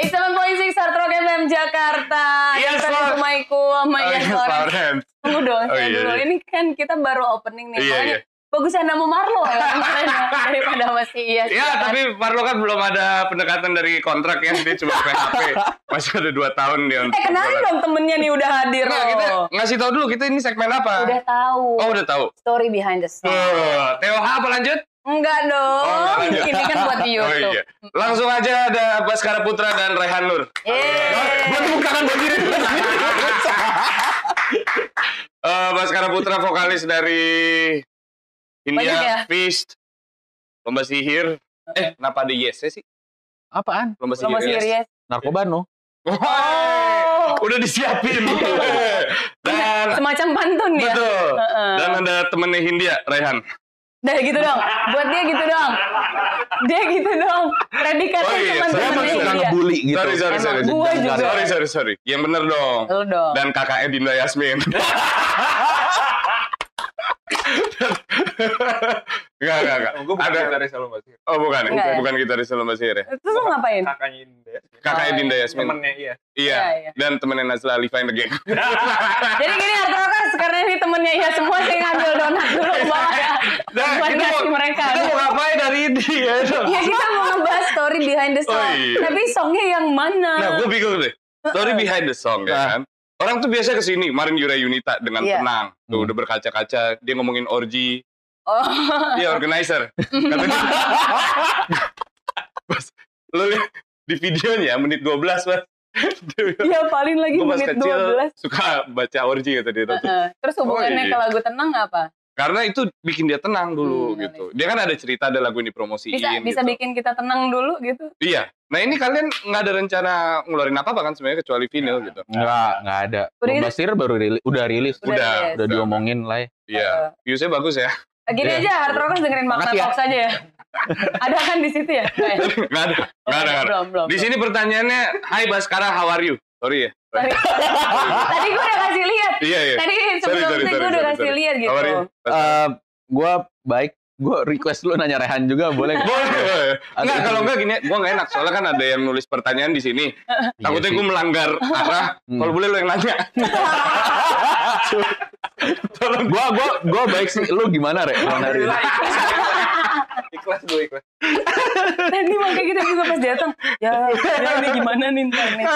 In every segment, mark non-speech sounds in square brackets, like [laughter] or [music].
87.6 Hard Rock FM Jakarta. Yes, Kita Lord. Sumaiku sama Oh, Ian iya. Tunggu dong, Oh, iya, dulu. iya. Ini kan kita baru opening nih. Iya, iya. Bagusan nama Marlo ya [laughs] ya, daripada masih iya. Ya, tapi Marlo kan belum ada pendekatan dari kontrak ya, dia cuma PHP. Masih ada 2 tahun dia Eh kenalin dong temennya nih udah hadir Nggak, kita ngasih tahu dulu kita ini segmen apa. Udah tahu. Oh, udah tahu. Story behind the song. Tuh, TOH apa lanjut? Enggak dong. Oh, enggak. Ini kan buat di [laughs] Oh YouTube. iya. Langsung aja ada Baskara Putra dan Rehan Nur. Yeay. Buat tepuk tangan buat diri. [laughs] Eh, Baskara Putra vokalis dari Banyak ya? India Feast. Lomba sihir. Eh, kenapa ada yes sih? Apaan? Lomba sihir. Lomba sihir yes. yes. Narkoba no? Wah, udah disiapin. [laughs] Dan Semacam pantun ya. betul. Dan ada temennya Hindia, Rehan. Dah gitu dong. Buat dia gitu dong. Dia gitu dong. Predikatnya Oh iya, cuma saya Emang suka dia. ngebully gitu. Sorry, sorry, Emang sorry. gua juga. Sorry, sorry, sorry. Yang bener dong. Lu dong. Dan kakaknya Dinda Yasmin. [laughs] Enggak, enggak, enggak. Gue bukan Ada dari Salom Basir. Oh, bukan. Enggak ya? Bukan kita di Lomba Sihir ya. Terus lu ngapain? Kakaknya Indah. Kakaknya Oh, Dinda iya. Yasmin. Temennya iya. Iya. Iya, iya. Dan temennya Nazla Alifa in the gang. Jadi gini Artrokas karena ini temennya ya semua saya ngambil donat dulu ke bawah ya. Nah, Buat kita ngasih mereka. Kita mau ngapain dari ini ya? Ya kita mau [laughs] ngebahas story behind the song. Oh, iya. Tapi songnya yang mana? Nah, gue bingung deh. Story behind the song ya Nah. kan. Orang tuh biasa ke sini, kemarin Yura Yunita dengan Iya. tenang. Tuh Hmm. udah berkaca-kaca, dia ngomongin orgy. Oh. Dia organizer. Bas, [laughs] lu lihat di videonya menit 12, Mas. Iya paling lagi pas menit kecil 12. suka baca orgy kata dia. tuh. Heeh. Terus hubungannya Oh, iya. ke lagu tenang apa? Karena itu bikin dia tenang dulu Hmm, gitu. Dia kan ada cerita, ada lagu yang dipromosiin Bisa bisa gitu. bikin kita tenang dulu gitu. Iya. Nah ini kalian nggak ada rencana ngeluarin apa-apa kan sebenarnya kecuali vinyl gitu. Enggak, enggak ada. Udah Lomba Sihir baru rilis, udah rilis. Udah, Udah. Udah diomongin lah ya. Iya. Viewsnya bagus ya. Gini Iya. aja Hard Rockers dengerin Makna ya. Talks aja ya. ada kan di situ ya? [laughs] Nggak ada. Nggak ada. nggak ada. Belum, belum. Di sini pertanyaannya, Hai Baskara, how are you? Sorry ya. [laughs] Tadi, tadi gue udah kasih lihat. Iya iya. Tadi sebelum sorry, sorry, gue udah sorry, kasih lihat gitu. How are you? Eh, gua baik. Gua request lu nanya Rehan juga boleh nggak? Boleh, boleh. Enggak, kalau enggak gini, gua enggak enak. Soalnya kan ada yang nulis pertanyaan di sini. Takutnya Iya gue sih. melanggar arah. Hmm. Kalau boleh lo yang nanya. [laughs] Tolong gua gua gua baik sih. Lu gimana, Re? Bang hari ini? Ikhlas gue ikhlas. Tadi makanya kita juga pas datang. Ya, ya ini gimana nih ntar nih.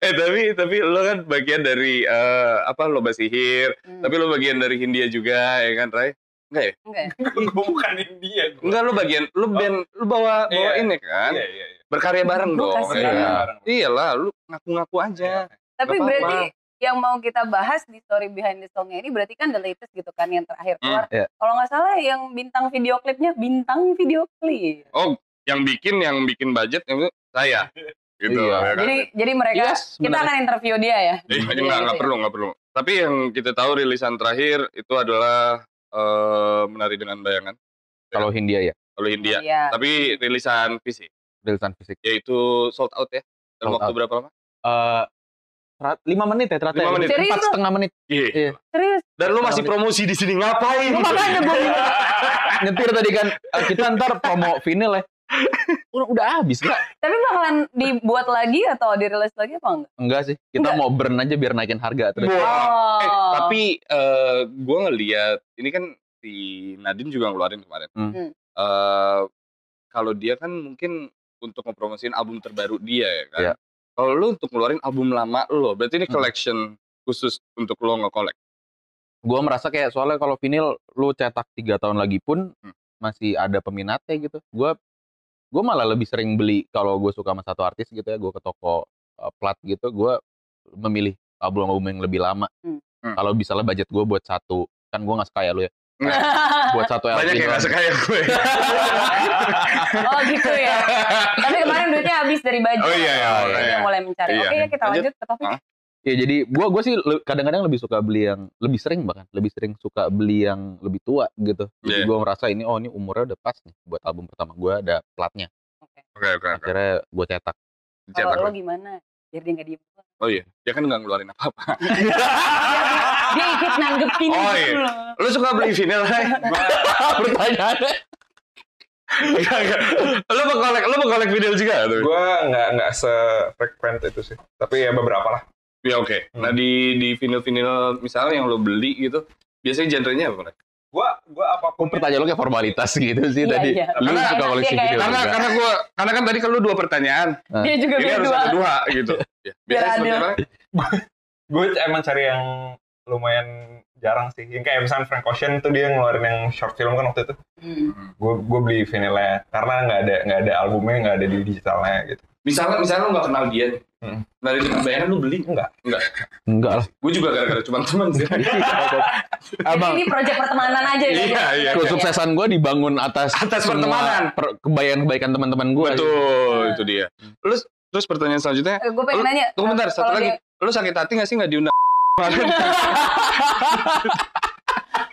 eh tapi tapi lo kan bagian dari eh, apa lomba sihir. Hmm. Tapi lo bagian dari Hindia juga ya kan, Ray? Enggak ya? Enggak [laughs] ya? Gue bukan India. gue. Enggak lo bagian lo band lo bawa bawa Iya. ini kan. Iya iya iya. Berkarya bareng Gua dong. Iya. Iyalah, lu ngaku-ngaku aja. Tapi berarti yang mau kita bahas di story behind the songnya ini berarti kan the latest gitu kan yang terakhir keluar. iya. Kalau nggak salah yang bintang video klipnya bintang video klip. Oh, yang bikin yang bikin budget yang itu saya. Gitu. Iya. ya kan? Jadi jadi mereka Yes, kita akan interview dia ya. Eh, Iya, enggak, gitu enggak ya. perlu, enggak perlu. Tapi yang kita tahu rilisan terakhir itu adalah eh, menari dengan bayangan. Kalau Hindia ya, Kalau Hindia. Iya. Tapi rilisan fisik, rilisan fisik. yaitu sold out ya. Dalam Sold waktu out. berapa lama? Eh, terat- lima menit ya ternyata. Lima menit. Empat Serius lu? setengah menit. Iya. Iya. Serius. Dan lu masih promosi di sini ngapain? Lu makanya [laughs] gue nyetir tadi kan eh, kita ntar promo vinyl ya. Udah, udah habis enggak? Tapi bakalan dibuat lagi atau dirilis lagi apa enggak? Enggak sih. Kita Enggak. mau burn aja biar naikin harga terus. Oh. Eh, tapi eh gue ngeliat ini kan si Nadine juga ngeluarin kemarin. Hmm. Eh, kalau dia kan mungkin untuk ngepromosiin album terbaru dia ya kan. Iya. Kalau lu untuk ngeluarin album lama lo, berarti ini Hmm. collection khusus untuk lo nge-collect. Gue merasa kayak soalnya kalau vinyl lu cetak tiga tahun lagi pun Hmm. masih ada peminatnya gitu. Gue gue malah lebih sering beli kalau gue suka sama satu artis gitu ya, gue ke toko uh, plat gitu, gue memilih album-album yang lebih lama. Hmm. Hmm. Kalau misalnya budget gue buat satu, kan gue nggak sekaya lu ya, buat satu Banyak LP yang doang. gak sekaya gue. [laughs] oh gitu ya. Tapi kemarin duitnya habis dari baju. Oh, iya, iya, Jadi makanya. dia mulai mencari. Iya. Oke ya kita Lanjut. lanjut ke topik. Hah? Ya jadi gua gua sih kadang-kadang lebih suka beli yang lebih sering bahkan lebih sering suka beli yang lebih tua gitu. Jadi Iya. gua merasa ini oh ini umurnya udah pas nih buat album pertama gua ada platnya. Oke. Oke, oke, oke. Akhirnya gua cetak. Kalau lo lo. gimana? Biar dia nggak diem. Oh iya, dia kan nggak ngeluarin apa-apa. [laughs] dia ikut nanggepin Oh, gitu iya. loh. Lu suka beli vinyl, Ray? [laughs] Pertanyaannya Enggak, enggak. Lo mau kolek, lo mau kolek video juga tuh? Gue nggak nggak sefrekuen itu sih. Tapi ya beberapa lah. Ya oke. Hmm. Nah di di vinyl-vinyl misalnya yang lo beli gitu, biasanya genrenya apa? Kolek? Gue gue apa pun Pertanyaan lu kayak formalitas gitu sih Iya, tadi. iya. Lu Karena- suka koleksi Karena- video Karena juga. karena gua karena kan tadi kan lu dua pertanyaan. Dia juga Ini biar harus dua. ada dua gitu. Ya, Biar adil. apa? gue emang cari yang lumayan jarang sih. Yang kayak misalnya Frank Ocean tuh dia ngeluarin yang short film kan waktu itu. Hmm. Gue gue beli vinylnya karena nggak ada nggak ada albumnya nggak ada di digitalnya gitu. Misalnya misalnya lu nggak kenal dia. Hmm. Dari bayangan lu beli? Enggak. Enggak. Enggak lah. Gue juga gara-gara cuma teman sih. [laughs] Abang, Jadi ini proyek pertemanan aja ya. Iya, iya. kesuksesan gue dibangun atas Atas pertemanan. per- kebaikan-kebaikan teman-teman gue. Betul, Nah. itu dia. Terus terus pertanyaan selanjutnya, Gue pengen Lu- nanya. tunggu bentar, satu lagi. dia- Lu sakit hati gak sih gak diundang?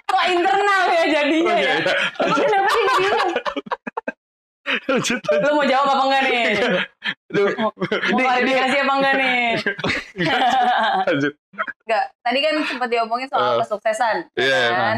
Kok internal ya jadinya Oke, ya? iya. Emang kenapa sih nggak diundang? Lanjut, Lu mau jawab apa enggak nih? lanjut. Mau klarifikasi apa enggak nih? Lanjut. Enggak. Tadi kan sempat diomongin soal Eh. kesuksesan. ya Iya. kan?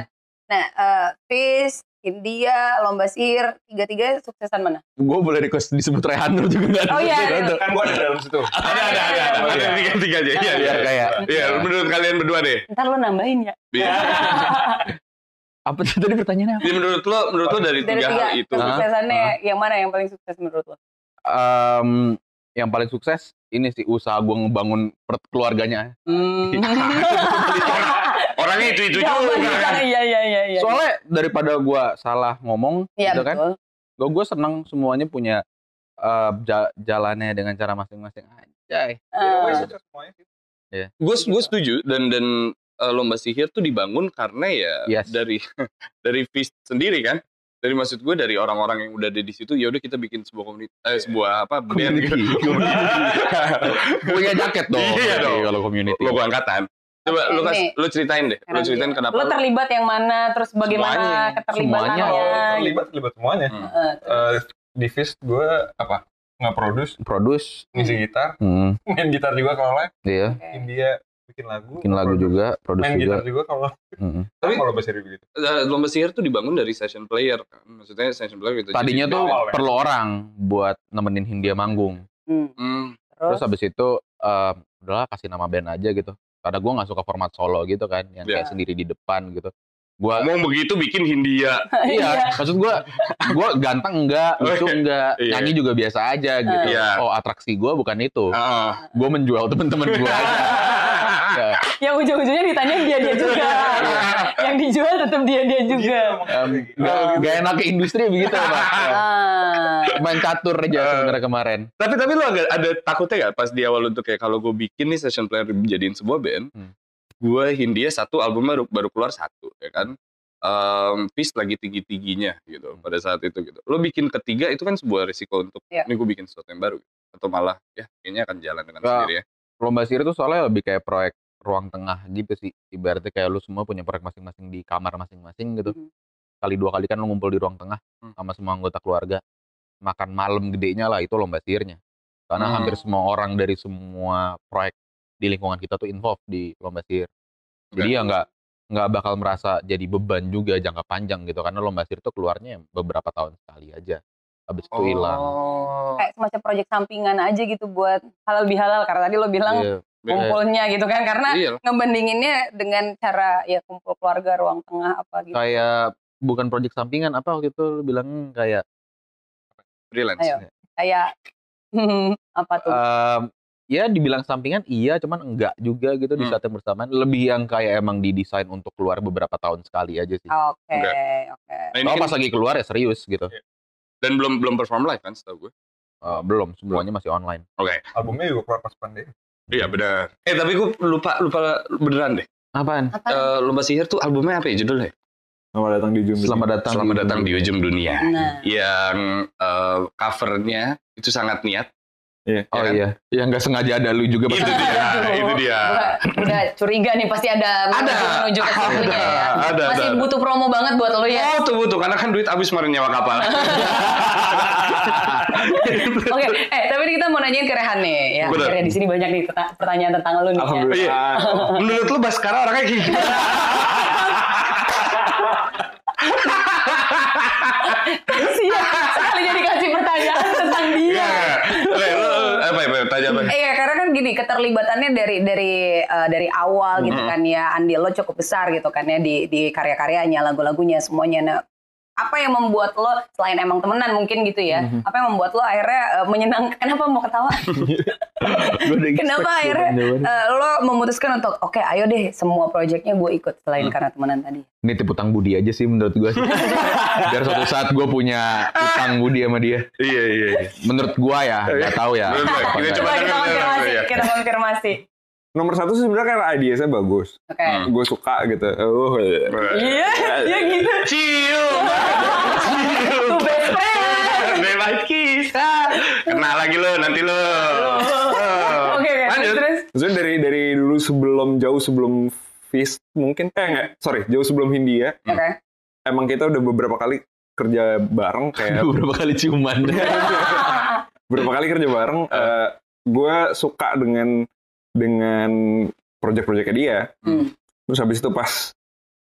Nah, eh Fis, India, Lomba Sihir, tiga-tiga suksesan mana? Gue boleh request disebut Rehan lu juga nggak? Oh, iya, iya. Kan gue ada dalam situ. Ada, ada, ada. ada. Iya. Tiga, tiga aja. Iya, iya. Biar kayak Iya, menurut kalian berdua deh. Ntar lu nambahin ya. Iya. [laughs] apa tadi pertanyaannya apa? Jadi menurut lo, menurut lo dari, Dari tiga tiga hal itu, kesuksesannya, Ah. yang mana yang paling sukses menurut lo? Em, yang paling sukses ini sih usaha gue ngebangun per- keluarganya. Hmm. [laughs] [laughs] orangnya itu itu Jawaban juga kan. Iya, iya, iya. iya. Soalnya daripada gue salah ngomong, Iya, gitu kan? Gue gue senang semuanya punya ja- jalannya dengan cara masing-masing aja. Eh, Ya, gue. Gue setuju dan dan eh, lomba sihir tuh dibangun karena ya Yes. dari [laughs] dari Fist sendiri kan. Dari maksud gue dari orang-orang yang udah ada di situ ya udah kita bikin sebuah komunitas eh, sebuah apa band gitu. [laughs] punya jaket dong. Iya dong. Kalau community. Logo angkatan. Coba lu kas, lu ceritain deh. Lu ceritain kenapa lu- terlibat yang mana, terus bagaimana Semuanya. keterlibatannya? Semuanya. gitu. Terlibat terlibat semuanya. Hmm. Eh, Eh, di Fist gue apa? Nggak produce, Produce. ngisi gitar, Hmm, main gitar juga kalau live. iya. India bikin lagu, Bikin lagu produce. juga, produce main juga. gitar juga kalau Mm-mm. Tapi- kalau bahasa Inggris gitu. Eh, lomba sihir tuh dibangun dari session player kan. Maksudnya session player gitu. Tadinya Jadi- tuh awal ya. perlu orang buat nemenin Hindia manggung. Hmm. Hmm. Terus Terus, habis itu eh, udahlah kasih nama band aja gitu. Karena gue nggak suka format solo gitu kan, yang Iya. kayak sendiri di depan gitu. Gua Ngomong begitu bikin Hindia. [laughs] iya, maksud gue, gue ganteng enggak, lucu enggak, Iya. nyanyi juga biasa aja gitu. Iya. Oh atraksi gue bukan itu, Heeh. gue menjual temen-temen gue aja. [laughs] Ya, yang ujung-ujungnya ditanya dia dia juga. yang dijual tetap dia dia juga. em, nggak nggak enak ke industri begitu pak. Ah. Main catur aja sebenarnya kemarin. tapi tapi lu agak ada takutnya gak pas di awal untuk kayak kalau gue bikin nih session player jadiin sebuah band, Hmm. gue Hindia satu album baru baru keluar satu ya kan. Um, Peace lagi tinggi tingginya gitu pada saat itu gitu. Lo bikin ketiga itu kan sebuah risiko untuk Iya. ini gue bikin sesuatu yang baru atau malah ya kayaknya akan jalan dengan Nggak. sendiri ya. Lomba sihir itu soalnya lebih kayak proyek ruang tengah gitu sih. Ibaratnya kayak lu semua punya proyek masing-masing di kamar masing-masing gitu. Mhm. Kali dua kali kan lu ngumpul di ruang tengah Hmm. sama semua anggota keluarga. Makan malam gedenya lah itu lomba sihirnya. Karena Hmm. hampir semua orang dari semua proyek di lingkungan kita tuh involved di lomba sihir. Jadi Oke. ya nggak nggak bakal merasa jadi beban juga jangka panjang gitu karena lomba sihir tuh keluarnya beberapa tahun sekali aja. Habis itu hilang. Oh. Kayak semacam proyek sampingan aja gitu buat halal bihalal karena tadi lo bilang Iya. Kumpulnya gitu kan karena Iya. ngebandinginnya dengan cara ya kumpul keluarga ruang tengah apa gitu. Kayak bukan proyek sampingan apa waktu itu lu bilang kayak freelance. Ayo. Kayak [laughs] apa tuh? Em, ya dibilang sampingan iya cuman enggak juga gitu di Hmm. saat yang bersamaan lebih yang kayak emang didesain untuk keluar beberapa tahun sekali aja sih. Oke, enggak. oke. Nah, Kalau kan- pas lagi keluar ya serius gitu. dan belum belum perform live kan setahu gue. Eh, belum semuanya masih online. Albumnya juga keluar pas pandemi. Iya benar. Eh tapi gue lupa lupa beneran deh. Apaan? Apa? Eh, Lomba sihir tuh albumnya apa ya judulnya? Selamat datang di ujung. Selamat datang. Selamat datang di ujung dunia. Nah, Yang eh, covernya itu sangat niat. Iya. Oh Ya kan? iya, yang nggak sengaja ada lu juga Itu pasti. dia, itu dia. Udah, udah curiga nih pasti ada Ada. menuju ke situnya ya. Ada, ada, Masih ada. butuh promo banget buat lo ya. Oh tuh butuh karena kan duit habis kemarin nyawa kapal. [laughs] Oke, eh tapi kita mau nanyain ke Rehan nih ya. Bener. Akhirnya di sini banyak nih pertanyaan tentang lu nih. Ya. Alhamdulillah. Iya. Menurut lu Baskara orangnya kayak gimana? Kasihan sekalinya dikasih pertanyaan tentang dia. Oke, lu apa apa tanya apa? Iya, karena kan gini keterlibatannya dari dari eh, dari awal gitu Mhm. kan ya andil lo cukup besar gitu kan ya di di karya-karyanya, lagu-lagunya semuanya. Nah, apa yang membuat lo selain emang temenan mungkin gitu ya? Mhm. Apa yang membuat lo akhirnya eh, menyenangkan? [laughs] Kenapa mau ketawa? [laughs] Gua udah Kenapa akhirnya eh, lo memutuskan untuk oke ayo deh semua proyeknya gue ikut selain Hmm. karena temenan tadi. Nitip utang budi aja sih menurut gue. [laughs] Biar suatu saat gue punya utang budi sama dia. Iya iya. iya. Menurut gue ya, nggak tahu ya. Apa kita coba konfirmasi, iya. kita konfirmasi. Nomor satu sih sebenarnya kan idea-nya bagus. Oke. Hmm. Gue suka gitu. Oh, Iya, iya gitu. Cium. Tuh best friend. Bebas kiss. Ah. Kenal lagi lo nanti lo. Oke, oke. Lanjut. Terus Maksudnya dari dari dulu sebelum jauh sebelum Fist mungkin eh enggak sorry jauh sebelum Hindia oke. emang kita udah beberapa kali kerja bareng kayak [laughs] Beberapa kali ciuman. [laughs] beberapa kali kerja bareng gue suka dengan dengan project-projectnya dia. Hmm. terus habis itu pas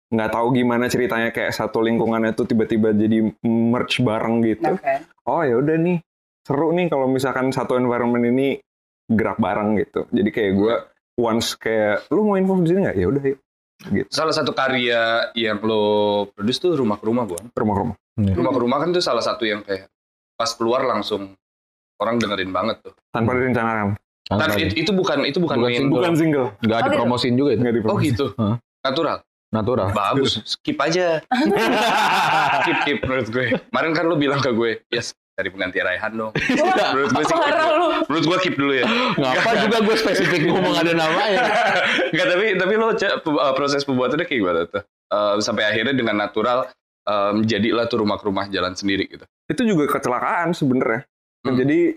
nggak tahu gimana ceritanya kayak satu lingkungan itu tiba-tiba jadi merch bareng gitu. Oke. oh ya udah nih seru nih kalau misalkan satu environment ini gerak bareng gitu. Jadi kayak gue once kayak lu mau info di sini nggak? Ya udah yuk. Gitu. Salah satu karya yang lo produce tuh rumah ke rumah, ke rumah ke rumah. Rumah ke rumah kan tuh salah satu yang kayak pas keluar langsung orang dengerin banget tuh. tanpa direncanakan Tapi itu, itu bukan itu bukan, Bukan main single. bukan single Nggak Oh, gitu. dipromosin juga itu. nggak di Oh gitu. Hah? Natural. Natural. Bagus. [laughs] Skip aja. [laughs] skip skip menurut gue. Kemarin kan lo bilang ke gue, yes cari pengganti Raihan dong. [laughs] menurut gue sih lu. Menurut gue keep dulu ya. Ngapa juga gue spesifik ngomong ada namanya. Enggak tapi tapi lo uh, proses pembuatannya kayak gimana tuh? Uh, sampai akhirnya dengan natural um, jadilah tuh rumah ke rumah jalan sendiri gitu. itu juga kecelakaan sebenarnya Hmm. jadi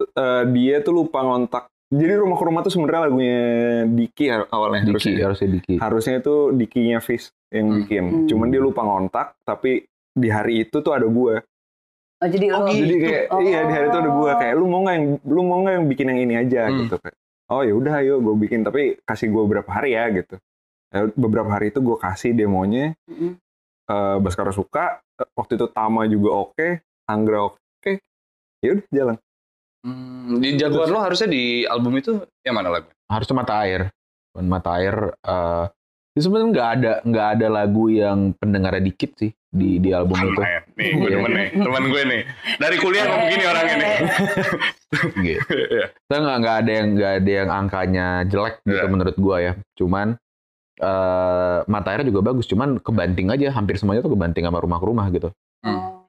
eh, dia tuh lupa ngontak jadi rumah ke rumah tuh sebenarnya lagunya Diki awalnya Diki, harusnya harusnya Diki. harusnya itu Dikinya Fish yang Hmm. bikin Hmm. cuman dia lupa ngontak tapi di hari itu tuh ada gua Oh, jadi Oh, lo gitu. jadi kayak Oh. iya di hari itu ada gua kayak lu mau nggak yang lu mau nggak yang bikin yang ini aja Hmm. gitu kayak oh ya udah ayo gue bikin tapi kasih gua beberapa hari ya gitu Ya, beberapa hari itu gue kasih demonya Mm-mm. eh Baskara suka eh, waktu itu Tama juga oke Anggra oke ya udah jalan Hmm, di jagoan lo harusnya di album itu yang mana lagu? Harusnya mata air. Mata air. eh itu sebenarnya nggak ada nggak ada lagu yang pendengarnya dikit sih di di album itu. ya. Nih, gue demen nih, teman gue nih. Dari kuliah kok begini orangnya nih. [laughs] Gitu. Iya. Kita nggak nggak ada yang nggak ada yang angkanya jelek gitu Iya. menurut gua ya. Cuman eh mata airnya juga bagus. Cuman kebanting aja. Hampir semuanya tuh kebanting sama rumah ke rumah gitu. Oh.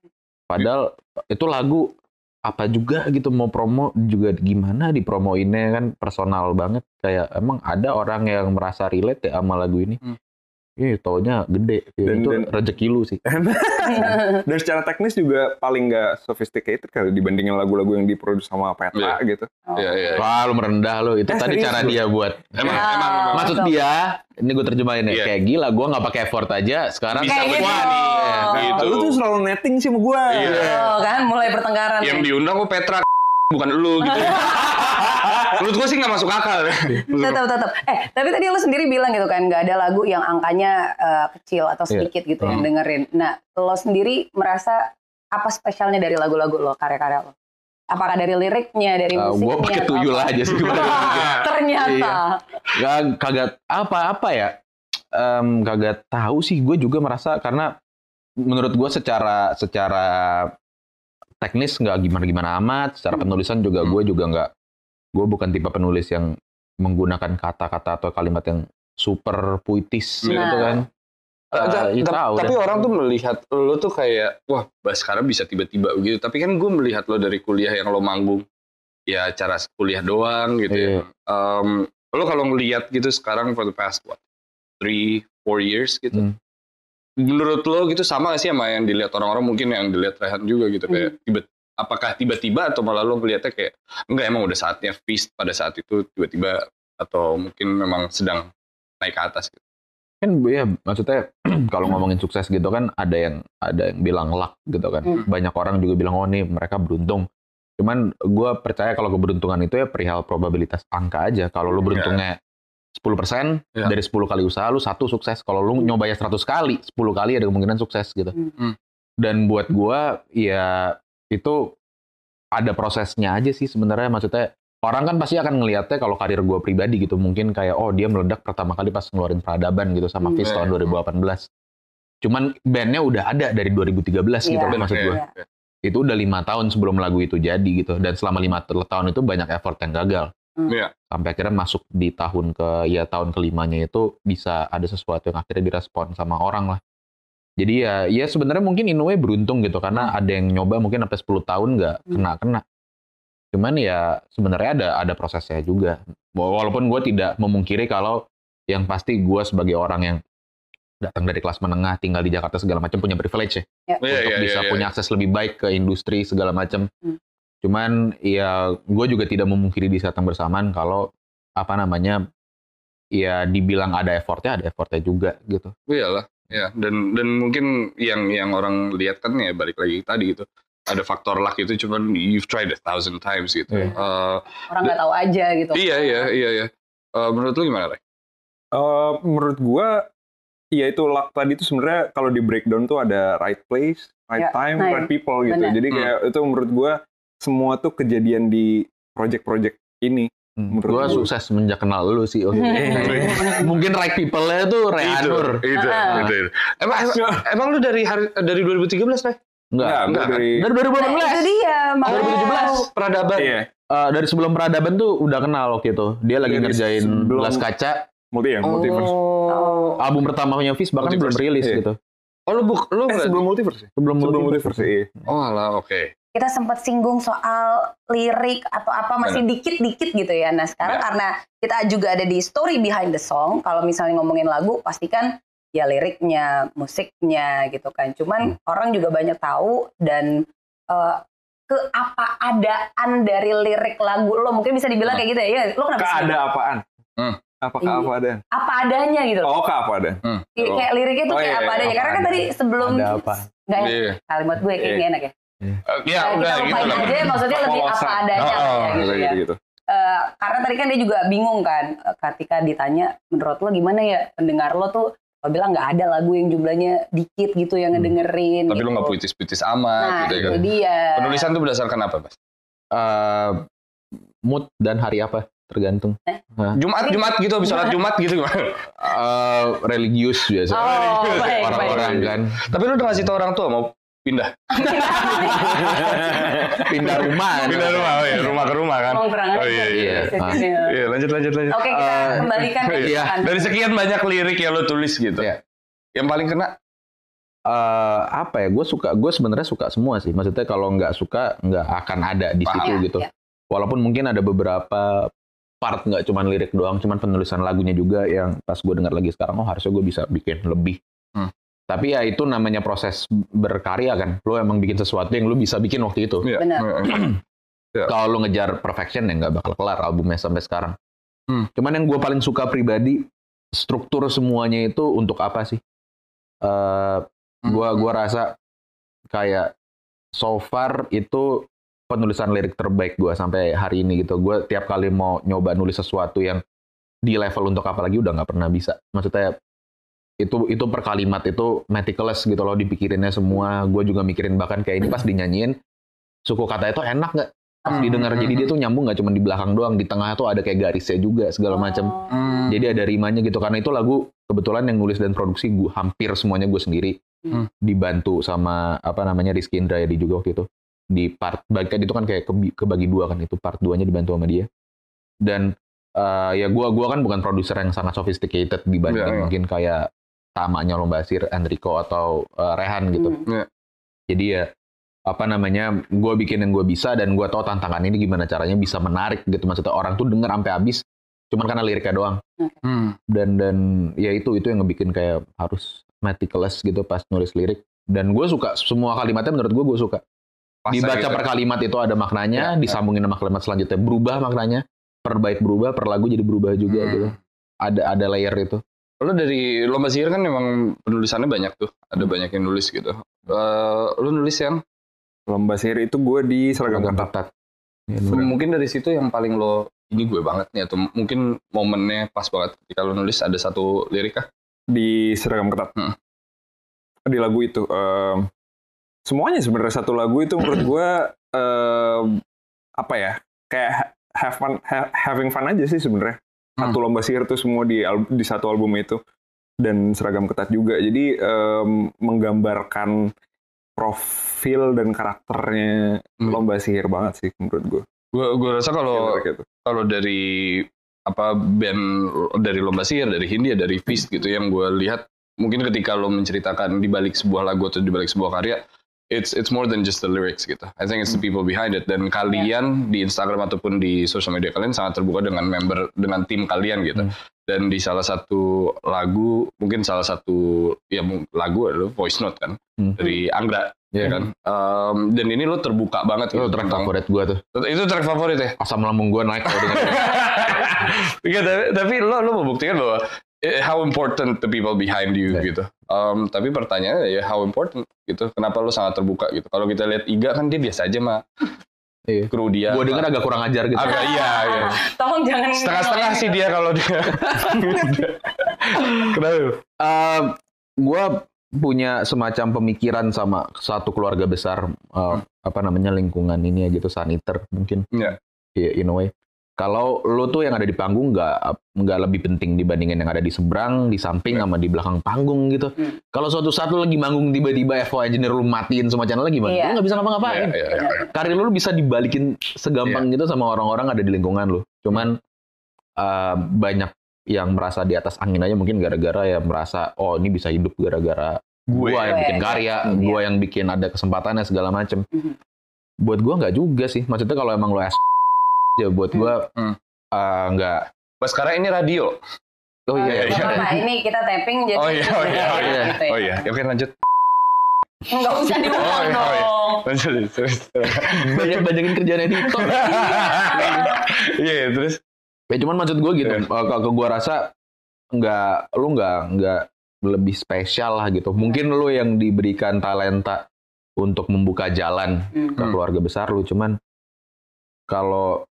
Padahal itu lagu apa juga gitu mau promo juga gimana dipromoinnya kan personal banget kayak emang ada orang yang merasa relate ya sama lagu ini. Hmm. Ih, taunya gede. Ya, Dan- itu dan- rezeki lu sih. [laughs] dan secara teknis juga paling nggak sophisticated kali dibandingin lagu-lagu yang diproduksi sama Petra gitu Oh. Iya, iya. Wah, lu merendah lu. Itu Eh, tadi serius cara dia buat. Emang, Ya. emang, emang. Maksud dia, ini gue terjemahin ya, Iya. kayak gila, gue nggak pakai effort aja. Sekarang Bisa gitu. wah nih, gitu. lu tuh selalu netting sih sama gue Iya. Oh, kan mulai pertengkaran. Yang diundang kok Petra bukan lu gitu. [laughs] Menurut gue sih nggak masuk akal. tetap tetap eh tapi tadi lo sendiri bilang gitu kan nggak ada lagu yang angkanya eh, kecil atau Iya. sedikit gitu yang Hmm. dengerin nah lo sendiri merasa apa spesialnya dari lagu-lagu lo karya-karya lo apakah dari liriknya dari gue musiknya Eh, pakai tuyul apa? aja sih. [laughs] ternyata Iya. Gak kagak apa apa ya. Em, kagak tahu sih. Gue juga merasa karena menurut gue secara secara teknis nggak gimana gimana amat. Secara Hmm. penulisan juga Hmm. gue juga nggak. Gue bukan tipe penulis yang menggunakan kata-kata atau kalimat yang super puitis Nah. gitu kan. Ya ta- tahu tapi dah. orang tuh melihat lo tuh kayak wah sekarang bisa tiba-tiba begitu tapi kan gue melihat lo dari kuliah yang lo manggung ya cara kuliah doang gitu ya Iya. Em, lo kalau ngelihat gitu sekarang for the past what three four years gitu Hmm. Menurut lo gitu sama gak sih sama yang dilihat orang-orang mungkin yang dilihat Rehan juga gitu kayak Hmm. tiba apakah tiba-tiba atau malah lo ngelihatnya kayak enggak emang udah saatnya feast pada saat itu tiba-tiba atau mungkin memang sedang naik ke atas gitu. kan ya maksudnya [clears throat] kalau ngomongin sukses gitu kan ada yang ada yang bilang luck gitu kan Hmm. banyak orang juga bilang oh nih mereka beruntung cuman gue percaya kalau keberuntungan itu ya perihal probabilitas angka aja kalau lu Iya. beruntungnya 10% Ya. dari 10 kali usaha lu satu sukses. Kalau lu nyoba ya 100 kali, 10 kali ada kemungkinan sukses gitu. Hmm. Dan buat gua ya itu ada prosesnya aja sih sebenarnya maksudnya orang kan pasti akan ngelihatnya kalau karir gua pribadi gitu mungkin kayak oh dia meledak pertama kali pas ngeluarin peradaban gitu sama Hmm. Tahun Iya. 2018. Cuman bandnya udah ada dari 2013 gitu Iya. loh, maksud Iya, gua. Iya. Itu udah lima tahun sebelum lagu itu jadi gitu dan selama lima tahun itu banyak effort yang gagal. Iya. Sampai akhirnya masuk di tahun ke ya tahun kelimanya itu bisa ada sesuatu yang akhirnya direspon sama orang lah. Jadi ya ya sebenarnya mungkin in a way beruntung gitu karena ada yang nyoba mungkin sampai 10 tahun nggak Hmm. kena kena. Cuman ya sebenarnya ada ada prosesnya juga. Walaupun gue tidak memungkiri kalau yang pasti gue sebagai orang yang datang dari kelas menengah tinggal di Jakarta segala macam punya privilege ya Iya, untuk iya, bisa iya, iya. punya akses lebih baik ke industri segala macam. Hmm. Cuman ya gue juga tidak memungkiri di saat yang bersamaan kalau apa namanya ya dibilang ada effortnya ada effortnya juga gitu. Iyalah, ya. Dan dan mungkin yang yang orang lihat kan ya balik lagi tadi gitu. Ada faktor luck itu cuman you've tried a thousand times gitu. Iya. Eh, Orang nggak tahu aja gitu. iya iya iya iya. Eh, menurut lu gimana, Ray? Eh, menurut gua ya itu luck tadi itu sebenarnya kalau di breakdown tuh ada right place, right Ya, time, nah, right people gitu. benar. Jadi kayak itu menurut gua semua tuh kejadian di project-project ini. Menurut Gue gua. sukses semenjak kenal lu sih. Oh, [laughs] Mungkin right people-nya tuh Rehanur. Itu, itu, Ah. itu, itu. Emang, emang, emang lu dari hari dari 2013, Ray? Enggak. Enggak, dari Dari Nah, itu 2018. dia. makanya. 2017. Peradaban. iya, Eh, dari sebelum peradaban tuh udah kenal waktu itu. Dia lagi Dari ngerjain sebelum- gelas kaca. multi ya, multiverse. Oh. Album pertamanya Fizz bahkan belum Multiverse, rilis iya. gitu. Oh, lu buk, lu Eh, sebelum multiverse ya? Sebelum, Sebelum multiverse. multiverse, iya. Oh, alah, oke. Kita sempat singgung soal lirik atau apa masih dikit-dikit gitu ya. Nah sekarang Ya. karena kita juga ada di story behind the song. Kalau misalnya ngomongin lagu, pastikan ya liriknya, musiknya gitu kan. Cuman orang juga banyak tahu dan eh, ke apa adaan dari lirik lagu lo mungkin bisa dibilang kayak gitu ya. Ya, lo kenapa sih? Keada apaan? Hmm. Apa Iya. apa ada? Apa adanya gitu. loh. Oh, ke apa ada? Kayak- Kayak liriknya tuh Oh, kayak iya, apa iya, adanya. apa Karena kan tadi sebelum Ada apa? nggak ya, Iya. kalimat gue kayak Iya. gini enak ya. Eh, Ya, Nah, udah kita gitu lah. aja maksudnya lebih apa adanya Oh, ya, oh, gitu Gitu, ya. gitu, gitu. Eh, karena tadi kan dia juga bingung kan eh, ketika ditanya menurut lo gimana ya pendengar lo tuh lo bilang nggak ada lagu yang jumlahnya dikit gitu yang Hmm. ngedengerin Tapi gitu. lu nggak puitis-puitis amat nah gitu ya itu kan. dia Penulisan tuh berdasarkan apa, Mas? Eh, mood dan hari apa tergantung. Eh? Jumat, Jumat gitu, habis sholat Jumat gitu gimana? Eh, religius biasa. oh baik Orang-orang baik kan Tapi lu udah ngasih tau orang tua mau pindah? [laughs] pindah rumah. Pindah rumah, oh iya, rumah ke rumah kan? Oh iya, iya. Iya. Iya, lanjut, lanjut, lanjut. oke kita Eh, kembalikan ke iya. Dari sekian banyak lirik yang lu tulis gitu. Iya. Yang paling kena Eh, apa ya? Gue suka, gue sebenarnya suka semua sih. Maksudnya kalau nggak suka nggak akan ada di Paham. situ Iya, gitu. iya. Walaupun mungkin ada beberapa part nggak cuman lirik doang, cuman penulisan lagunya juga yang pas gue dengar lagi sekarang, oh harusnya gue bisa bikin lebih. Hmm. Tapi ya itu namanya proses berkarya kan. Lo emang bikin sesuatu yang lo bisa bikin waktu itu. Iya. Benar. Iya. [clears throat] Kalau lo ngejar perfection ya nggak bakal kelar albumnya sampai sekarang. Hmm. Cuman yang gue paling suka pribadi struktur semuanya itu untuk apa sih? Eh, Hmm. gua gua rasa kayak so far itu penulisan lirik terbaik gua sampai hari ini gitu. Gua tiap kali mau nyoba nulis sesuatu yang di level untuk apa lagi udah nggak pernah bisa. Maksudnya itu itu per kalimat itu meticulous gitu loh dipikirinnya semua. Gue juga mikirin bahkan kayak ini pas dinyanyiin suku kata itu enak nggak pas Hmm. didengar. Jadi dia tuh nyambung nggak cuma di belakang doang, di tengah tuh ada kayak garisnya juga segala macam. Oh. Hmm. Jadi ada rimanya gitu karena itu lagu kebetulan yang nulis dan produksi gue hampir semuanya gue sendiri Hmm. dibantu sama apa namanya Rizky Indrayadi juga waktu itu di part bagian itu kan kayak kebagi dua kan itu part duanya dibantu sama dia dan eh, ya gua gua kan bukan produser yang sangat sophisticated dibanding Iya, iya. mungkin kayak tamanya Lomba Basir, Enrico atau eh, Rehan gitu. Hmm. Iya. jadi ya apa namanya gue bikin yang gue bisa dan gue tahu tantangan ini gimana caranya bisa menarik gitu. Maksudnya orang tuh denger sampai habis cuman karena liriknya doang. Hmm. dan dan ya itu itu yang ngebikin kayak harus meticulous gitu pas nulis lirik. Dan gue suka semua kalimatnya menurut gue gue suka. Pas dibaca gitu. per kalimat itu ada maknanya Ya, disambungin sama kalimat selanjutnya. Berubah maknanya. Per bait berubah per lagu jadi berubah juga Hmm. gitu. Ada ada layer itu Lu dari lomba sihir kan memang penulisannya banyak tuh. Ada banyak yang nulis gitu. Eh, lu nulis yang Lomba sihir itu gue di seragam ketat Ya, mungkin dari situ yang paling lo ini gue banget nih atau mungkin momennya pas banget ketika lo nulis ada satu lirik kah? di seragam ketat Hmm. di lagu itu em, semuanya sebenarnya satu lagu itu menurut gue em, apa ya kayak ha- have fun ha- having fun aja sih sebenarnya Hmm. satu lomba sihir tuh semua di di satu album itu dan seragam ketat juga jadi em, menggambarkan profil dan karakternya Hmm. lomba sihir banget sih menurut gue Gue gue rasa kalau gitu. kalau dari apa band dari lomba sihir dari Hindia dari Fist gitu yang gue lihat mungkin ketika lo menceritakan di balik sebuah lagu atau di balik sebuah karya it's it's more than just the lyrics gitu I think it's the people behind it dan kalian di Instagram ataupun di sosial media kalian sangat terbuka dengan member dengan tim kalian gitu Hmm. dan di salah satu lagu mungkin salah satu ya lagu adalah voice note kan Hmm. dari Anggra Iya ya kan Em, dan ini lo terbuka banget Itu gitu track tentang- favorit gue tuh. itu track favorit ya Asam lambung gue naik kalau. [laughs] Iya, tapi, tapi lo lo membuktikan bahwa eh, how important the people behind you Iya. gitu. Um, tapi pertanyaannya ya how important gitu. Kenapa lo sangat terbuka gitu? Kalau kita lihat Iga kan dia biasa aja mah Iya. kru dia. gue denger agak kurang ajar gitu. agak iya, iya. [laughs] Tolong jangan Setengah-setengah sih dia kalau dia. [laughs] Kenapa? gue punya semacam pemikiran sama satu keluarga besar uh, apa namanya lingkungan ini ya gitu saniter mungkin Iya. Iya, in a way kalau lo tuh yang ada di panggung nggak nggak lebih penting dibandingin yang ada di seberang di samping sama di belakang panggung gitu Hmm. kalau suatu saat lo lagi manggung tiba-tiba FO engineer lu matiin semua channel lagi gimana Iya. lo nggak bisa ngapa-ngapain Iya, iya, iya. karir lu bisa dibalikin segampang gitu sama orang-orang ada di lingkungan lu. Cuman uh, banyak yang merasa di atas angin aja mungkin gara-gara ya merasa oh ini bisa hidup gara-gara Gue. gua yang Gue. bikin karya, Hmm. gua yang bikin ada kesempatannya segala macem. Mhm. Buat gua nggak juga sih. Maksudnya kalau emang lo es ya buat gua Hmm. uh, nggak. Pas sekarang ini radio. Oh iya, iya, iya. Nggak apa-apa, ini kita tapping jadi Oh iya, oh iya, oh iya. gitu ya. Oh iya, ya, oke lanjut. Nggak usah diulang Oh iya, oh iya. dong. Lanjut, terus. Banyak banyakin kerjaan editor. [laughs] Iya, iya, terus. ya cuman maksud gua gitu. Iya. uh, Kalau gua rasa nggak lu nggak nggak lebih spesial lah gitu. Mungkin lu yang diberikan talenta untuk membuka jalan Hmm. ke keluarga besar lu cuman kalau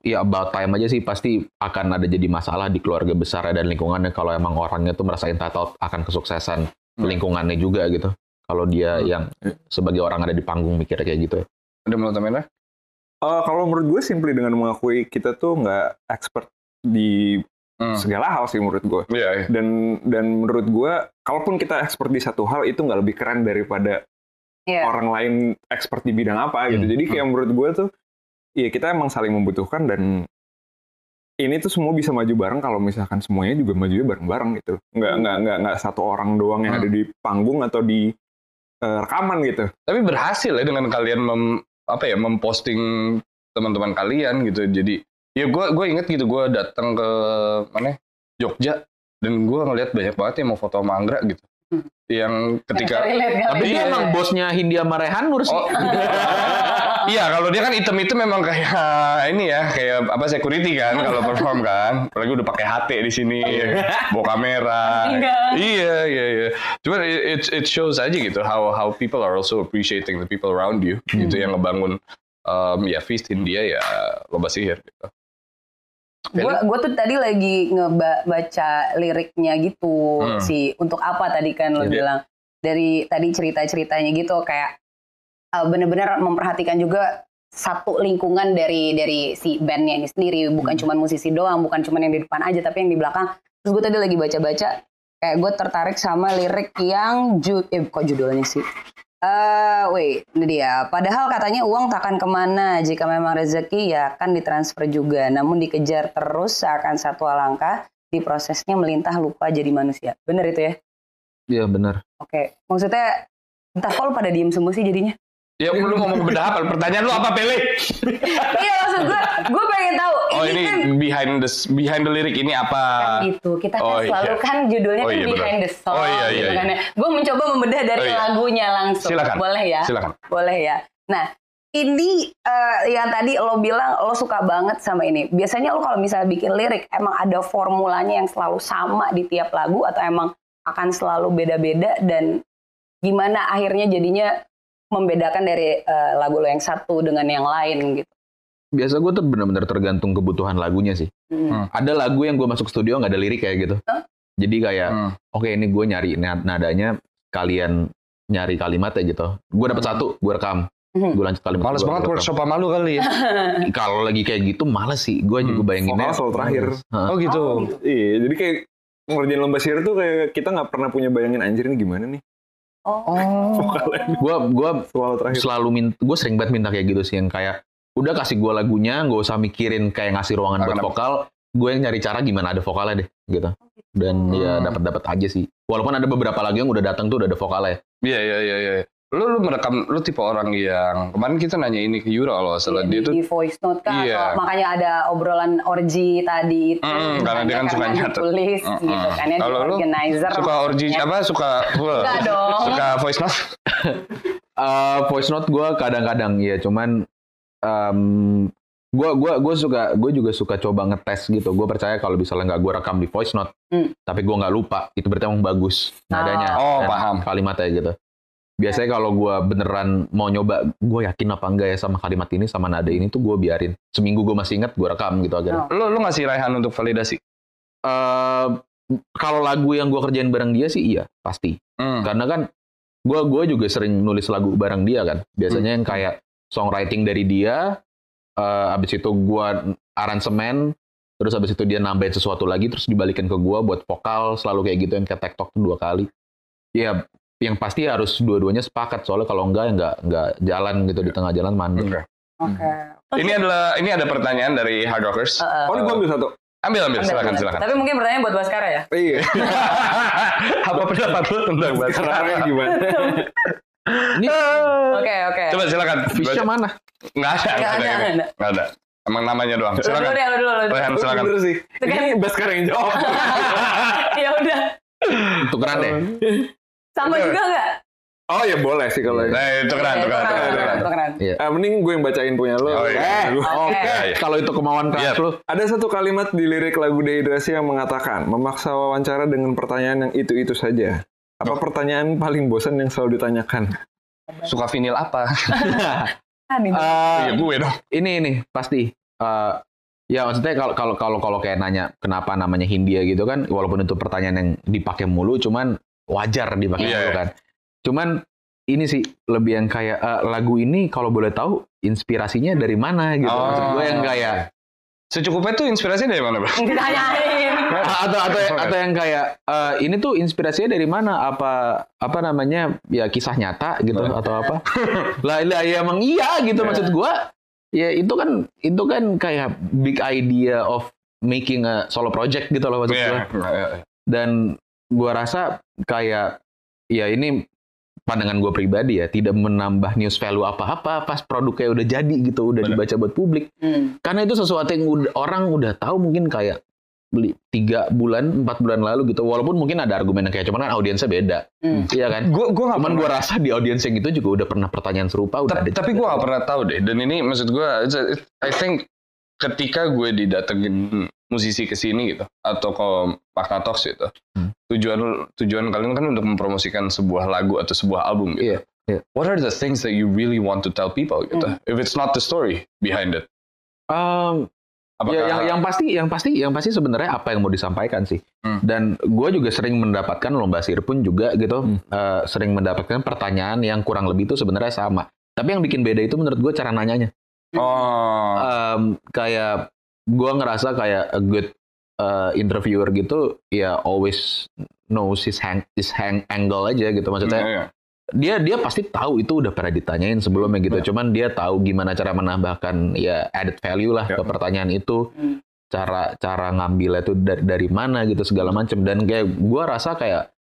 ya about time aja sih pasti akan ada jadi masalah di keluarga besar dan lingkungannya kalau emang orangnya tuh merasa entitled akan kesuksesan Hmm. lingkungannya juga gitu kalau dia Hmm. yang sebagai orang ada di panggung mikirnya kayak gitu ya. Ada mau tambahin lah? Eh, kalau menurut gue simply dengan mengakui kita tuh nggak expert di Hmm. segala hal sih menurut gue Iya, iya. dan dan menurut gue kalaupun kita expert di satu hal itu nggak lebih keren daripada Iya. orang lain expert di bidang apa gitu Hmm. jadi kayak menurut gue tuh ya kita emang saling membutuhkan dan ini tuh semua bisa maju bareng kalau misalkan semuanya juga majunya bareng-bareng gitu nggak nggak nggak nggak satu orang doang yang Hmm. ada di panggung atau di eh, rekaman gitu Tapi berhasil ya dengan kalian mem, apa ya memposting teman-teman kalian gitu. Jadi ya gue gue inget gitu gue datang ke mana Jogja dan gue ngeliat banyak banget yang mau foto sama Anggra gitu. Hmm. Yang ketika. Tapi dia emang bosnya Hindia Marehanur sih. Oh. [laughs] Iya, kalau dia kan item-item memang kayak [laughs] ini ya, kayak apa security kan kalau perform kan. Apalagi udah pakai HT di sini, bawa kamera. Iya, iya, iya. Cuma it it shows aja gitu how how people are also appreciating the people around you. Gitu yang ngebangun um, ya feast in dia ya lomba sihir gitu. Gue gue tuh tadi lagi ngebaca liriknya gitu Hmm. sih. Untuk apa tadi kan lo Iya. bilang dari tadi cerita ceritanya gitu kayak uh, bener-bener memperhatikan juga satu lingkungan dari dari si bandnya ini sendiri bukan Hmm. cuma musisi doang bukan cuma yang di depan aja tapi yang di belakang terus gue tadi lagi baca-baca kayak gue tertarik sama lirik yang ju eh kok judulnya sih Eh, wait, ini dia. Padahal katanya uang takkan ke mana jika memang rezeki ya akan ditransfer juga. Namun dikejar terus seakan satu alangkah, di prosesnya melintah lupa jadi manusia. Bener itu ya? Iya benar. Oke, maksudnya entah kok pada diem semua sih jadinya. Ya lu ngomong beda apa? Pertanyaan lu apa, Pele? iya maksud gue, gue pengen tahu. Oh ini, ini kan behind the behind the lyric ini apa? gitu. Kita kan Oh, selalu iya. kan judulnya Oh, kan iya, behind the song. Oh, iya, iya, gitu iya. kan ya. Gue mencoba membedah dari Oh, iya. lagunya langsung. Silakan. Boleh ya? Silakan. Boleh ya. Nah, ini eh, yang tadi lo bilang lo suka banget sama ini. Biasanya lo kalau misalnya bikin lirik, emang ada formulanya yang selalu sama di tiap lagu atau emang akan selalu beda-beda dan gimana akhirnya jadinya membedakan dari eh, lagu lo yang satu dengan yang lain gitu. biasa gue tuh benar-benar tergantung kebutuhan lagunya sih. Hmm. Ada lagu yang gue masuk studio nggak ada lirik kayak gitu. Hah? Jadi kayak Hmm. oke ini gue nyari na- nadanya kalian nyari kalimatnya gitu. Gue dapet Hmm. satu, gue rekam. Hmm. Gue lanjut kalimat. Males gua, banget workshop sama lu kali ya. [laughs] Kalau lagi kayak gitu males sih. Gue juga Hmm, bayanginnya. vokal solo terakhir. Heeh. Oh gitu. Oh, gitu. Iya, jadi kayak ngerjain lomba sihir tuh kayak kita nggak pernah punya bayangin anjir ini gimana nih Oh. vokalnya Gue gue selalu terakhir. selalu minta, gue sering banget minta kayak gitu sih yang kayak udah kasih gue lagunya, nggak usah mikirin kayak ngasih ruangan buat vokal. Gue yang nyari cara gimana ada vokalnya deh, gitu. Dan ya Hmm. dapat dapat aja sih. Walaupun ada beberapa lagu yang udah datang tuh udah ada vokalnya. Iya iya iya iya. Lu lu merekam lu tipe orang yang kemarin kita nanya ini ke Yura kalau salah dia tuh di voice note kan Iya. makanya ada obrolan orgi tadi itu Mm, karena dia kan suka nyatet. ditulis Mm, gitu kan ya di Kalau lu organizer suka orgi apa suka Enggak dong. suka voice note? [laughs] Eh voice note gue kadang-kadang ya, cuman gue gua gua suka gue juga suka coba ngetes gitu. Gue percaya kalau misalnya nggak gue rekam di voice note, Hmm. tapi gue nggak lupa, itu berarti emang bagus nadanya. Oh, dan paham. Kalimatnya gitu. Biasanya kalau gue beneran mau nyoba, gue yakin apa enggak ya sama kalimat ini sama nada ini tuh gue biarin. Seminggu gue masih ingat, gue rekam gitu akhirnya. Oh. Lu lu ngasih Raihan untuk validasi? Eh, kalau lagu yang gue kerjain bareng dia sih iya pasti. Hmm. Karena kan gue gua juga sering nulis lagu bareng dia kan. Biasanya yang kayak songwriting dari dia, eh abis itu gue aransemen, terus abis itu dia nambahin sesuatu lagi, terus dibalikin ke gue buat vokal, selalu kayak gitu yang kayak tektok tuh dua kali. Ya, yang pasti harus dua-duanya sepakat soalnya kalau enggak ya enggak enggak jalan gitu di tengah jalan mandek. Oke. Oke. Ini adalah ini ada pertanyaan dari Hard Rockers. Heeh. Oh, ini gue ambil satu. Ambil ambil Ambil, silakan ambil. silakan. Tapi mungkin pertanyaan buat Baskara ya. Iya. [laughs] Apa pendapat lu tentang? Caranya gimana? Ini Oke oke. Coba silakan. Fishnya mana? Enggak ada, Nggak enggak ada, ada, nggak ada. enggak ada. Emang namanya doang. Silakan. deh, lu dulu. lu dulu. Silakan. Bener sih. Kan- Ini Baskara yang jawab. [laughs] Ya udah. Tukeran deh. Sama juga enggak? Oh ya boleh sih kalau ini. Nah, itu keren, itu keren, itu keren, itu keren. keren. Ah, mending gue yang bacain punya lo. Oh, iya. Eh, Oke, Oke. iya. kalau itu kemauan keras Iya. lu. Ada satu kalimat di lirik lagu Dehidrasi yang mengatakan, memaksa wawancara dengan pertanyaan yang itu-itu saja. Apa pertanyaan paling bosan yang selalu ditanyakan? Suka vinil apa? [laughs] Ini. Eh, Iya gue dong. ini ini pasti Eh, ya maksudnya kalau kalau kalau kalau kayak nanya kenapa namanya Hindia gitu kan walaupun itu pertanyaan yang dipakai mulu cuman wajar dipakai Iya, mulu iya. kan. Cuman ini sih lebih yang kayak eh, lagu ini kalau boleh tahu inspirasinya dari mana gitu. Maksud gue yang kayak Secukupnya tuh inspirasinya dari mana, Bro? Ditanyain. atau atau atau yang kayak eh, ini tuh inspirasinya dari mana? Apa apa namanya? Ya kisah nyata gitu atau apa? Lah lah ya emang iya gitu maksud gua. Ya itu kan itu kan kayak big idea of making a solo project gitu loh maksud gua. Iya. dan gua rasa kayak ya ini pandangan gue pribadi ya tidak menambah news value apa-apa pas produknya udah jadi gitu udah Bener. dibaca buat publik Hmm. karena itu sesuatu yang udah- orang udah tahu mungkin kayak beli tiga bulan empat bulan lalu gitu walaupun mungkin ada argumen yang kayak cuman kan audiensnya beda Hmm. iya kan Gue gue nggak cuman gue rasa di audiens yang itu juga udah pernah pertanyaan serupa udah Ta- ada tapi gue gak pernah tahu deh. Dan ini maksud gue, I think ketika gue didatengin musisi ke sini gitu, atau ke Makna Talks gitu, Hmm. tujuan tujuan kalian kan untuk mempromosikan sebuah lagu atau sebuah album gitu. Iya, iya. What are the things that you really want to tell people gitu? Hmm. If it's not the story behind it, Um, apakah ya, yang yang pasti yang pasti yang pasti sebenarnya apa yang mau disampaikan sih Hmm. dan gue juga sering mendapatkan lomba sir pun juga gitu Hmm. eh, sering mendapatkan pertanyaan yang kurang lebih itu sebenarnya sama tapi yang bikin beda itu menurut gue cara nanyanya oh Em, kayak gue ngerasa kayak a good uh, interviewer gitu ya always knows his hang his hang angle aja gitu maksudnya iya, iya. dia dia pasti tahu itu udah pernah ditanyain sebelumnya gitu Ya. cuman dia tahu gimana cara menambahkan ya added value lah Ya. ke pertanyaan itu Hmm. cara cara ngambil itu dari, dari mana gitu segala macam dan kayak gue rasa kayak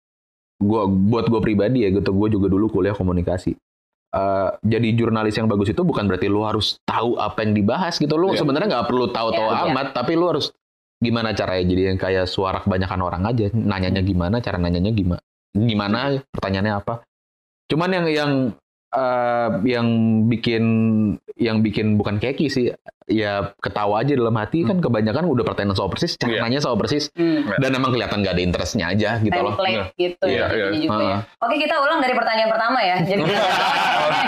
gua buat gue pribadi ya gitu gue juga dulu kuliah komunikasi Eh, jadi jurnalis yang bagus itu bukan berarti lu harus tahu apa yang dibahas gitu. Lu Iya. sebenarnya nggak perlu tahu-tahu Iya, iya. amat tapi lu harus gimana caranya jadi yang kayak suara kebanyakan orang aja? Nanyanya gimana? Cara nanyanya gimana gimana? Pertanyaannya apa? Cuman yang yang eh, yang bikin yang bikin bukan keki sih ya ketawa aja dalam hati kan kebanyakan udah pertanyaan soal persis Iya. caranya soal persis Hmm. dan emang kelihatan gak ada interestnya aja gitu loh Template gitu Iya, ya. iya. juga ya. Oke kita ulang dari pertanyaan pertama ya. Jadi [laughs]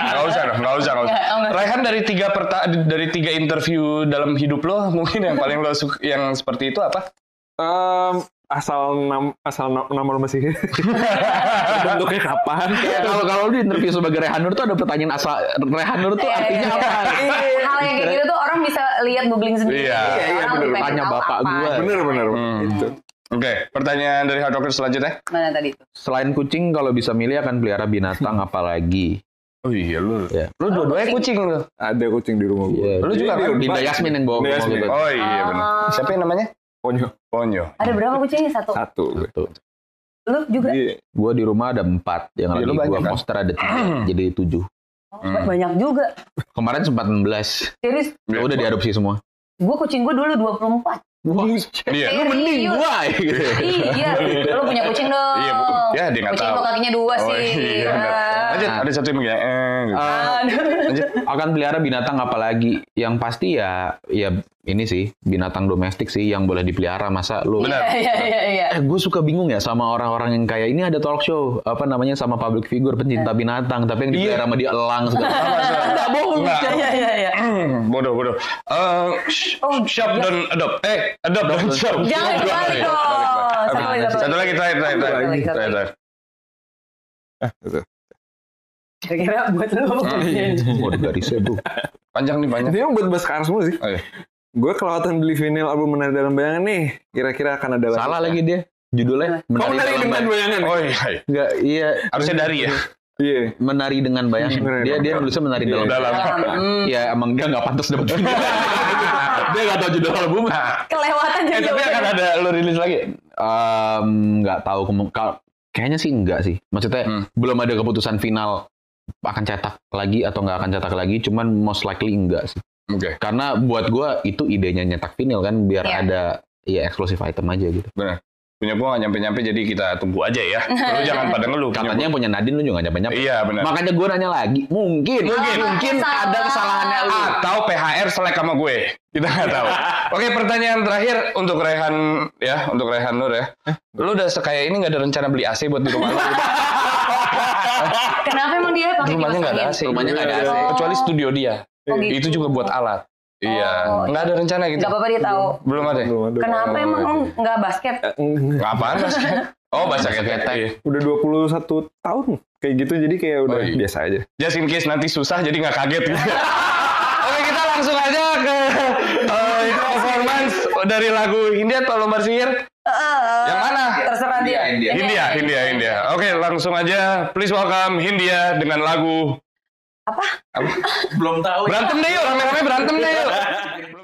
Nggak usah, dong, nggak usah, nggak usah. Nggak, nggak. Raihan dari tiga perta dari tiga interview dalam hidup lo, mungkin yang paling lo suka, yang seperti itu apa? Em, asal nam, asal lo masih [laughs] bentuknya kapan? Ya, kalau kalau di interview sebagai Rehanur tuh ada pertanyaan asal Rehanur tuh Iya, artinya iya, apa? hal yang kayak gitu tuh orang bisa lihat googling sendiri. Iya, iya, lebih bener. Tanya bapak apa. gua. Bener bener Hmm. itu. Oke, pertanyaan dari Hard Rocker selanjutnya. Mana tadi itu? Selain kucing kalau bisa milih akan pelihara binatang apa lagi? Oh iya lu. Ya. Lu dua-duanya kucing lu. Ada kucing di rumah gue. Iya. Lu juga kan? Dinda Yasmin yang bawa Dinda bawa Yasmin. gitu. Oh iya benar. Ah. Siapa yang namanya? Ponyo Ponyo. Ada berapa kucingnya? Satu. satu. Satu. Lu juga? Iya. Gua di rumah ada empat, yang Iya, lagi lu gua banyak kan? poster ada tiga, jadi tujuh. Oh, Hmm. Banyak juga. Kemarin sempat 16, Serius, Ya udah diadopsi semua. gue kucing gue dulu 24. Wah, Iya. lu mending gua gitu. iya, lu punya kucing dong. Iya, Bu. Ya, dia nggak Kucing tahu. lo kakinya dua Oh, sih. iya, benar. Lanjut, ada satu yang. Eh, gitu. Eh. Lanjut. akan pelihara binatang apa lagi? Yang pasti ya ya ini sih binatang domestik sih yang boleh dipelihara masa lu Benar. Iya, iya, iya. Eh, gue suka bingung ya sama orang-orang yang kayak ini ada talk show apa namanya sama public figure pencinta binatang tapi yang dipelihara sama dia elang segala. Nggak bohong. Nggak. Iya, iya, iya. Hmm, bodoh, bodoh. Eh, sh- Oh, shop iya. dan adopt. Eh, adopt dan shop. Jangan balik, dong. Satu lagi, Satu lagi, terakhir, terakhir, Satu terakhir. Terakhir, terakhir. Kira-kira buat lu. Waduh garisnya bro. Panjang nih, panjang. Ini yang buat bahas sekarang semua sih. Oh, iya. Gue kelewatan beli vinyl album Menari Dalam Bayangan nih. Kira-kira akan ada lagi. Salah lagi dia. Judulnya Oh, Menari dalam dengan Bayang- Bayangan. Oh iya, iya. Enggak, iya. Harusnya dari ya. Iya. Menari dengan bayangan. Menari Dia dia nulisnya menari Iya. dalam. Dalam. Hmm, Ya emang dia nggak pantas dapat judul. [laughs] dia nggak tahu judul album. kelewatan Eh, jadi tapi akan ada lu rilis lagi. Nggak tahu kemu- kal- kayaknya sih enggak sih. Maksudnya Hmm. belum ada keputusan final akan cetak lagi atau nggak akan cetak lagi. Cuman most likely enggak sih. Oke. Karena buat gua itu idenya nyetak vinyl kan biar Iya. ada ya eksklusif item aja gitu. Punya gua nggak nyampe-nyampe jadi kita tunggu aja ya. [laughs] Lu jangan pada ngeluh. punya Katanya yang punya Nadine lu juga nggak nyampe nyampe. gua. Iya benar. Makanya gua nanya lagi, mungkin Mungkin. mungkin Salah. ada kesalahannya lu. Atau PHR selek sama gue. Kita nggak tahu. [laughs] Oke pertanyaan terakhir untuk Rehan ya, untuk Rehan Nur ya. Lu udah sekaya ini nggak ada rencana beli AC buat di rumah lu? [laughs] Kenapa emang dia pakai Rumahnya nggak ada? AC. Rumahnya nggak ada AC. Kecuali studio dia. Oh, gitu. Itu juga buat alat. Iya. Oh, Nggak ada rencana gitu. Gak apa-apa dia tahu. Belum ada. Belum ada. Kenapa Oh, emang iya. nggak basket? Eh, enggak. Apaan basket? [laughs] Oh basket Ketek. Iya. Udah 21 tahun kayak gitu jadi kayak udah Oh, iya. biasa aja. Just in case nanti susah jadi nggak kaget gitu. [laughs] Oke kita langsung aja ke eh, performance dari lagu Hindia atau Lombar Sihir. Yang mana? Terserah dia. India, Hindia, Hindia, Hindia. Oke langsung aja. Please welcome Hindia dengan lagu Belum tahu. Berantem deh yuk, rame-rame berantem deh yuk. [laughs]